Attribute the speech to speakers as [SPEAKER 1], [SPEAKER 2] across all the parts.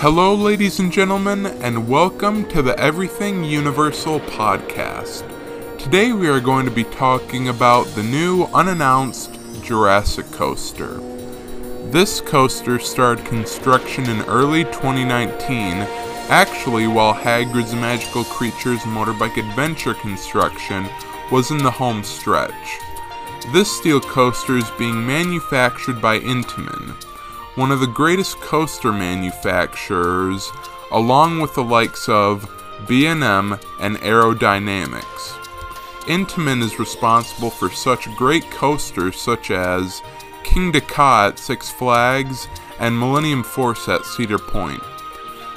[SPEAKER 1] Hello, ladies and gentlemen, and welcome to the Everything Universal podcast. Today we are going to be talking about the new unannounced Jurassic Coaster. This coaster started construction in early 2019, actually, while Hagrid's Magical Creatures Motorbike Adventure construction was in the home stretch. This steel coaster is being manufactured by Intamin, one of the greatest coaster manufacturers, along with the likes of B&M and Arrow Dynamics. Intamin is responsible for such great coasters such as Kingda Ka at Six Flags and Millennium Force at Cedar Point.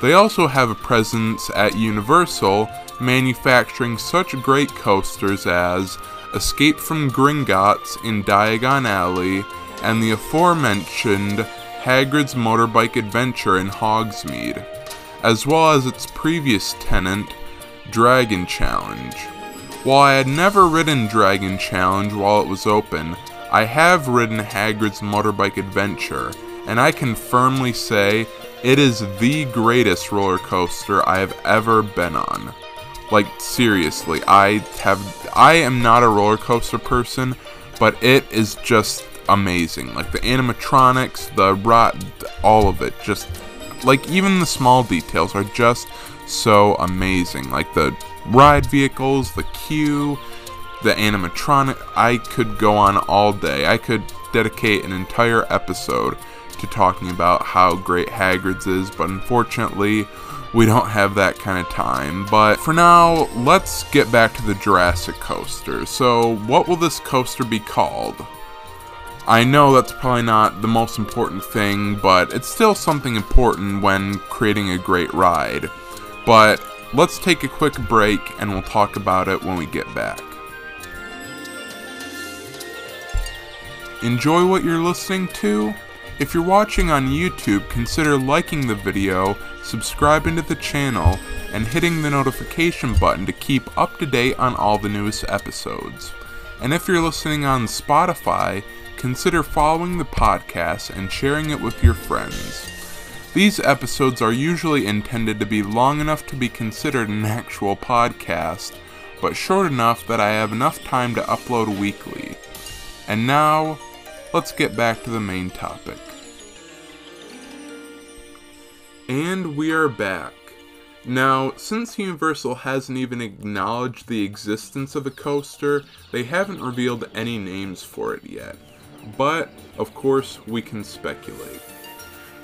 [SPEAKER 1] They also have a presence at Universal, manufacturing such great coasters as Escape from Gringotts in Diagon Alley and the aforementioned Hagrid's Motorbike Adventure in Hogsmeade, as well as its previous tenant, Dragon Challenge. While I had never ridden Dragon Challenge while it was open, I have ridden Hagrid's Motorbike Adventure, and I can firmly say it is the greatest roller coaster I have ever been on. Like seriously, I have I am not a roller coaster person, but it is just amazing. Like the animatronics, the rot, all of it. Just like even the small details are just so amazing. Like the ride vehicles, the queue, the animatronic. I could go on all day. I could dedicate an entire episode to talking about how great Hagrid's is, but unfortunately, we don't have that kind of time. But for now, let's get back to the Jurassic coaster. So, what will this coaster be called? I know that's probably not the most important thing, but it's still something important when creating a great ride. But let's take a quick break and we'll talk about it when we get back. Enjoy what you're listening to? If you're watching on YouTube, consider liking the video, subscribing to the channel, and hitting the notification button to keep up to date on all the newest episodes. And if you're listening on Spotify, consider following the podcast and sharing it with your friends. These episodes are usually intended to be long enough to be considered an actual podcast, but short enough that I have enough time to upload weekly. And now, let's get back to the main topic. And we are back. Now, since Universal hasn't even acknowledged the existence of the coaster, they haven't revealed any names for it yet but of course we can speculate.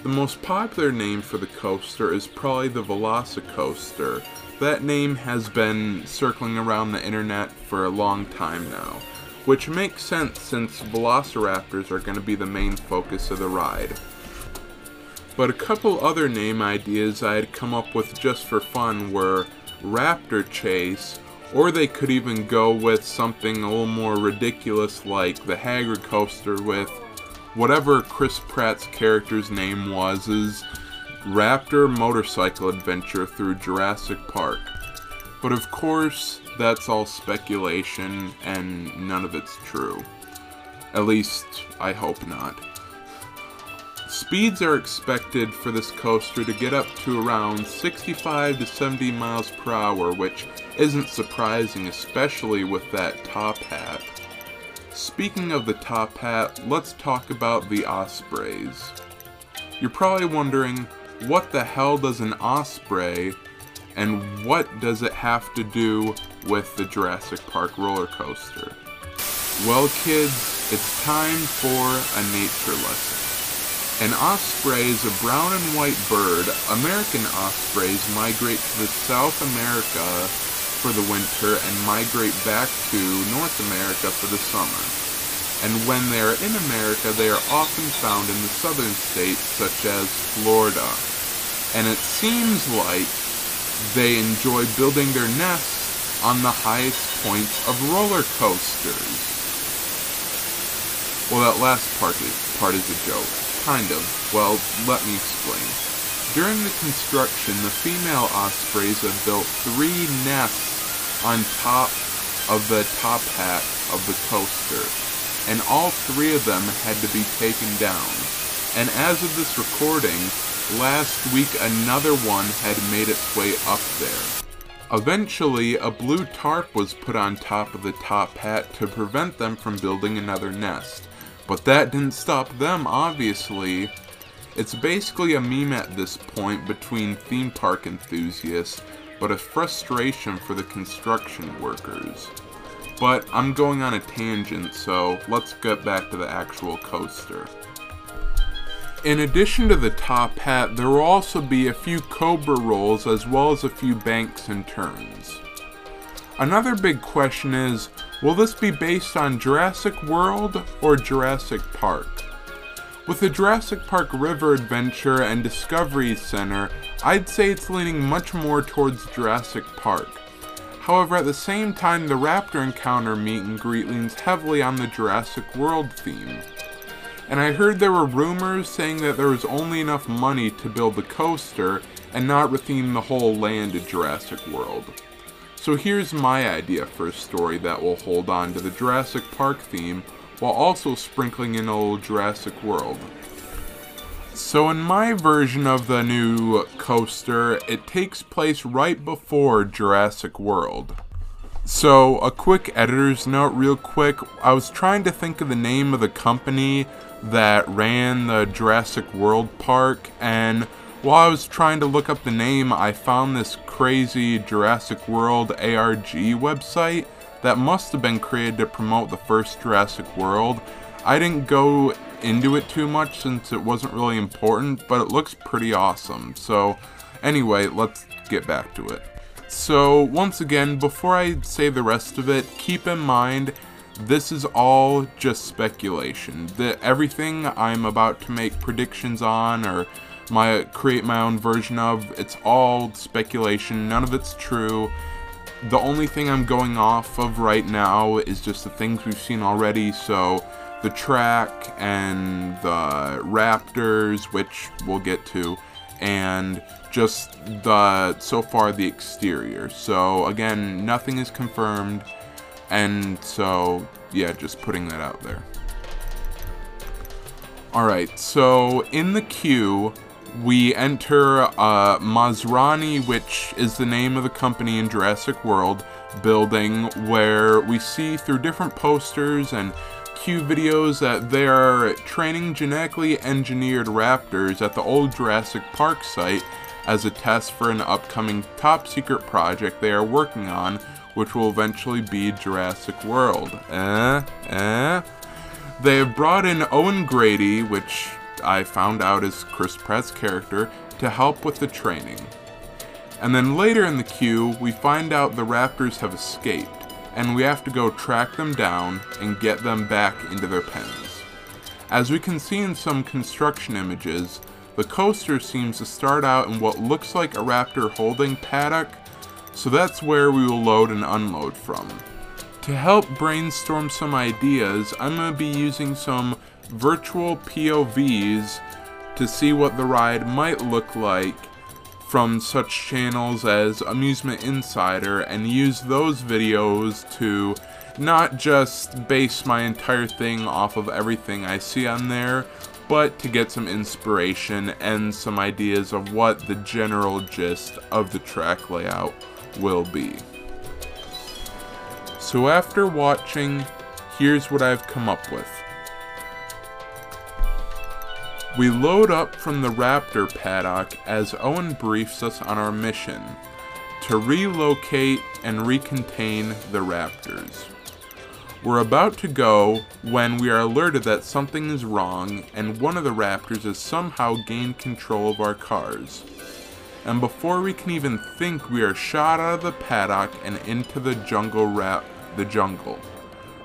[SPEAKER 1] The most popular name for the coaster is probably the Velocicoaster. That name has been circling around the internet for a long time now, which makes sense since velociraptors are going to be the main focus of the ride. But a couple other name ideas I had come up with just for fun were Raptor Chase or they could even go with something a little more ridiculous like the Hagrid coaster with whatever Chris Pratt's character's name was is Raptor Motorcycle Adventure through Jurassic Park. But of course, that's all speculation and none of it's true. At least, I hope not. Speeds are expected for this coaster to get up to around 65 to 70 miles per hour, which isn't surprising, especially with that top hat. Speaking of the top hat, let's talk about the Ospreys. You're probably wondering, what the hell does an Osprey and what does it have to do with the Jurassic Park roller coaster? Well, kids, it's time for a nature lesson. An osprey is a brown and white bird. American ospreys migrate to the South America for the winter and migrate back to North America for the summer. And when they are in America, they are often found in the southern states such as Florida. And it seems like they enjoy building their nests on the highest points of roller coasters. Well, that last part is, part is a joke. Kind of. Well, let me explain. During the construction, the female ospreys have built three nests on top of the top hat of the coaster, and all three of them had to be taken down. And as of this recording, last week another one had made its way up there. Eventually, a blue tarp was put on top of the top hat to prevent them from building another nest. But that didn't stop them, obviously. It's basically a meme at this point between theme park enthusiasts, but a frustration for the construction workers. But I'm going on a tangent, so let's get back to the actual coaster. In addition to the top hat, there will also be a few Cobra rolls as well as a few banks and turns. Another big question is, will this be based on Jurassic World or Jurassic Park? With the Jurassic Park River Adventure and Discovery Center, I'd say it's leaning much more towards Jurassic Park. However, at the same time, the Raptor Encounter meet and greet leans heavily on the Jurassic World theme and I heard there were rumors saying that there was only enough money to build the coaster and not retheme the whole land to Jurassic World. So here's my idea for a story that will hold on to the Jurassic Park theme while also sprinkling in old Jurassic World. So in my version of the new coaster, it takes place right before Jurassic World. So a quick editor's note real quick, I was trying to think of the name of the company that ran the Jurassic World Park, and while I was trying to look up the name, I found this crazy Jurassic World ARG website that must have been created to promote the first Jurassic World. I didn't go into it too much since it wasn't really important, but it looks pretty awesome. So, anyway, let's get back to it. So, once again, before I say the rest of it, keep in mind this is all just speculation. The, everything I'm about to make predictions on or my create my own version of, it's all speculation. None of it's true. The only thing I'm going off of right now is just the things we've seen already. So the track and the Raptors, which we'll get to, and just the so far the exterior. So again, nothing is confirmed. And so, yeah, just putting that out there. Alright, so in the queue, we enter uh, Masrani, which is the name of the company in Jurassic World building, where we see through different posters and Q videos that they are training genetically engineered raptors at the old Jurassic Park site as a test for an upcoming top secret project they are working on which will eventually be Jurassic World. Eh? Eh? They have brought in Owen Grady, which I found out is Chris Pratt's character, to help with the training. And then later in the queue, we find out the raptors have escaped, and we have to go track them down and get them back into their pens. As we can see in some construction images, the coaster seems to start out in what looks like a raptor holding paddock, so that's where we will load and unload from. To help brainstorm some ideas, I'm going to be using some virtual POVs to see what the ride might look like from such channels as Amusement Insider and use those videos to not just base my entire thing off of everything I see on there, but to get some inspiration and some ideas of what the general gist of the track layout will be. So after watching, here's what I've come up with. We load up from the Raptor paddock as Owen briefs us on our mission to relocate and recontain the Raptors. We're about to go when we are alerted that something is wrong and one of the Raptors has somehow gained control of our cars and before we can even think, we are shot out of the paddock and into the jungle rap the jungle.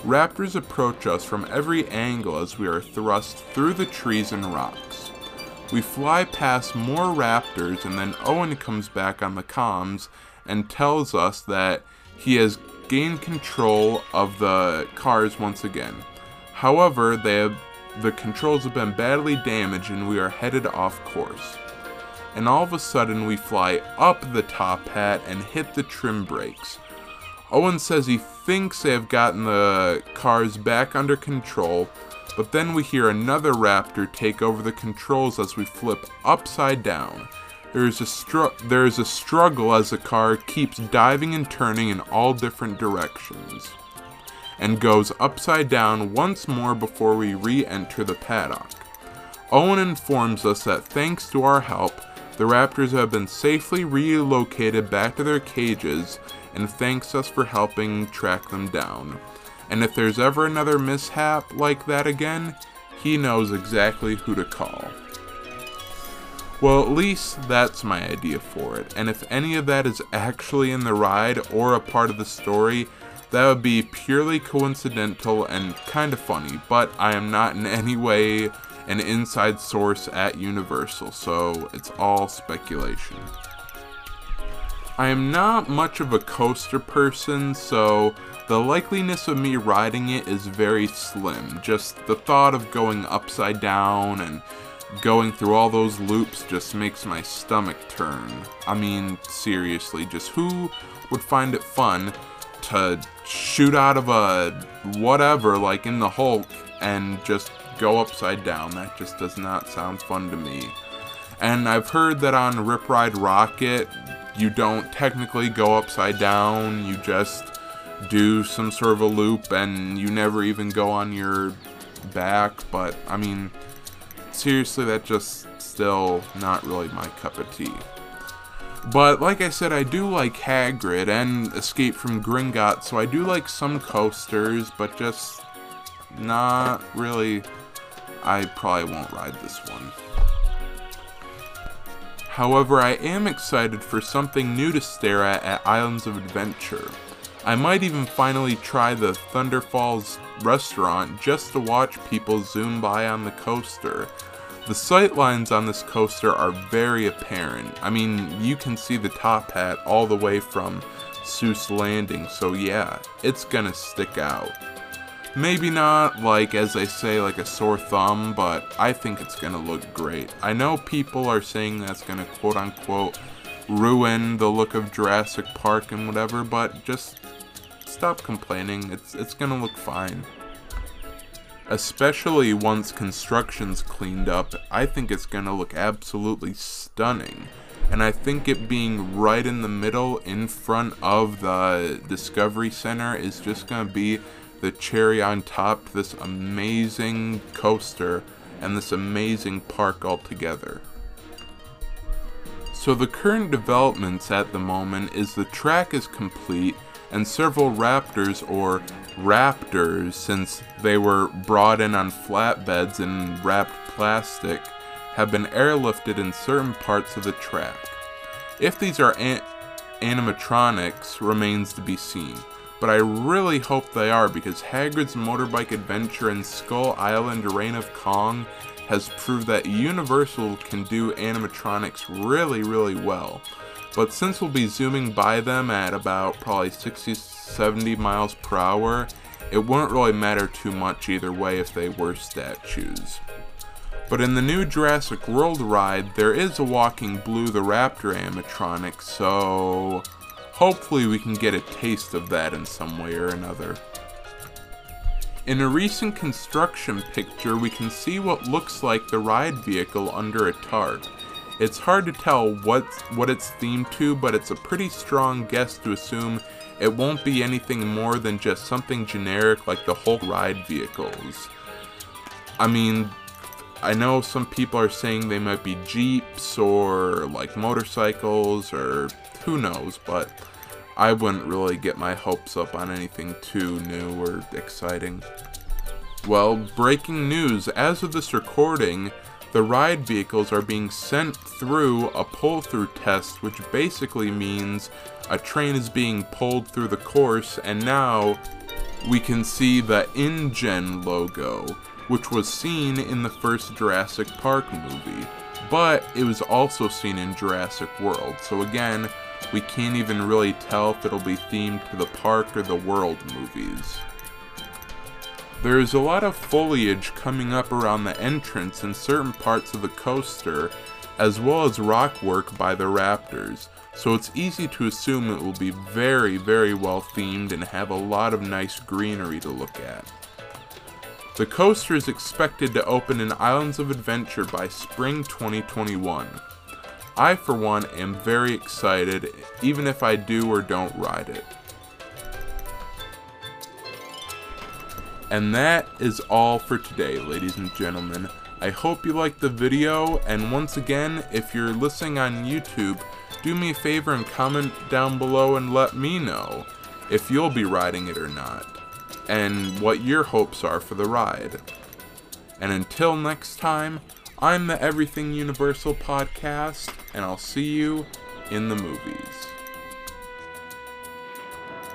[SPEAKER 1] Raptors approach us from every angle as we are thrust through the trees and rocks. We fly past more raptors and then Owen comes back on the comms and tells us that he has gained control of the cars once again. However, they have, the controls have been badly damaged and we are headed off course and all of a sudden we fly up the top hat and hit the trim brakes. Owen says he thinks they have gotten the cars back under control, but then we hear another raptor take over the controls as we flip upside down. There is a stru- there is a struggle as the car keeps diving and turning in all different directions and goes upside down once more before we re-enter the paddock. Owen informs us that thanks to our help, the raptors have been safely relocated back to their cages and thanks us for helping track them down. And if there's ever another mishap like that again, he knows exactly who to call. Well, at least that's my idea for it, and if any of that is actually in the ride or a part of the story, that would be purely coincidental and kind of funny, but I am not in any way an inside source at Universal, so it's all speculation. I am not much of a coaster person, so the likeliness of me riding it is very slim. Just the thought of going upside down and going through all those loops just makes my stomach turn. I mean, seriously, just who would find it fun to shoot out of a whatever, like in the Hulk, and just go upside down? That just does not sound fun to me. And I've heard that on Rip Ride Rockit, you don't technically go upside down, you just do some sort of a loop and you never even go on your back, but I mean, seriously, that just still not really my cup of tea. But like I said, I do like Hagrid and Escape from Gringotts, so I do like some coasters, but just not really. I probably won't ride this one. However, I am excited for something new to stare at at Islands of Adventure. I might even finally try the Thunder Falls restaurant just to watch people zoom by on the coaster. The sightlines on this coaster are very apparent. I mean, you can see the top hat all the way from Seuss Landing, so yeah, it's gonna stick out. Maybe not, like, as they say, like a sore thumb, but I think it's gonna look great. I know people are saying that's gonna quote unquote ruin the look of Jurassic Park and whatever, but just stop complaining. It's it's gonna look fine. Especially once construction's cleaned up, I think it's gonna look absolutely stunning. And I think it being right in the middle in front of the Discovery Center is just gonna be the cherry on top to this amazing coaster and this amazing park altogether. So the current developments at the moment is the track is complete and several raptors or raptors since they were brought in on flatbeds and wrapped plastic have been airlifted in certain parts of the track. If these are an- animatronics remains to be seen, but I really hope they are because Hagrid's Motorbike Adventure and Skull Island Reign of Kong has proved that Universal can do animatronics really, really well. But since we'll be zooming by them at about probably 60 70 miles per hour, it wouldn't really matter too much either way if they were statues. But in the new Jurassic World ride, there is a walking Blue the Raptor animatronic, so hopefully we can get a taste of that in some way or another. In a recent construction picture, we can see what looks like the ride vehicle under a tarp. It's hard to tell what, what it's themed to, but it's a pretty strong guess to assume it won't be anything more than just something generic like the Hulk ride vehicles. I mean, I know some people are saying they might be Jeeps or like motorcycles or who knows, but I wouldn't really get my hopes up on anything too new or exciting. Well, breaking news. As of this recording, the ride vehicles are being sent through a pull through test, which basically means a train is being pulled through the course, and now we can see the InGen logo, which was seen in the first Jurassic Park movie, but it was also seen in Jurassic World, so again, we can't even really tell if it'll be themed to the park or the world movies. There is a lot of foliage coming up around the entrance and certain parts of the coaster, as well as rock work by the raptors, so it's easy to assume it will be very, very well themed and have a lot of nice greenery to look at. The coaster is expected to open in Islands of Adventure by spring 2021. I, for one, am very excited, even if I do or don't ride it. And that is all for today, ladies and gentlemen. I hope you liked the video, and once again, if you're listening on YouTube, do me a favor and comment down below and let me know if you'll be riding it or not, and what your hopes are for the ride. And until next time, I'm the Everything Universal podcast, and I'll see you in the movies.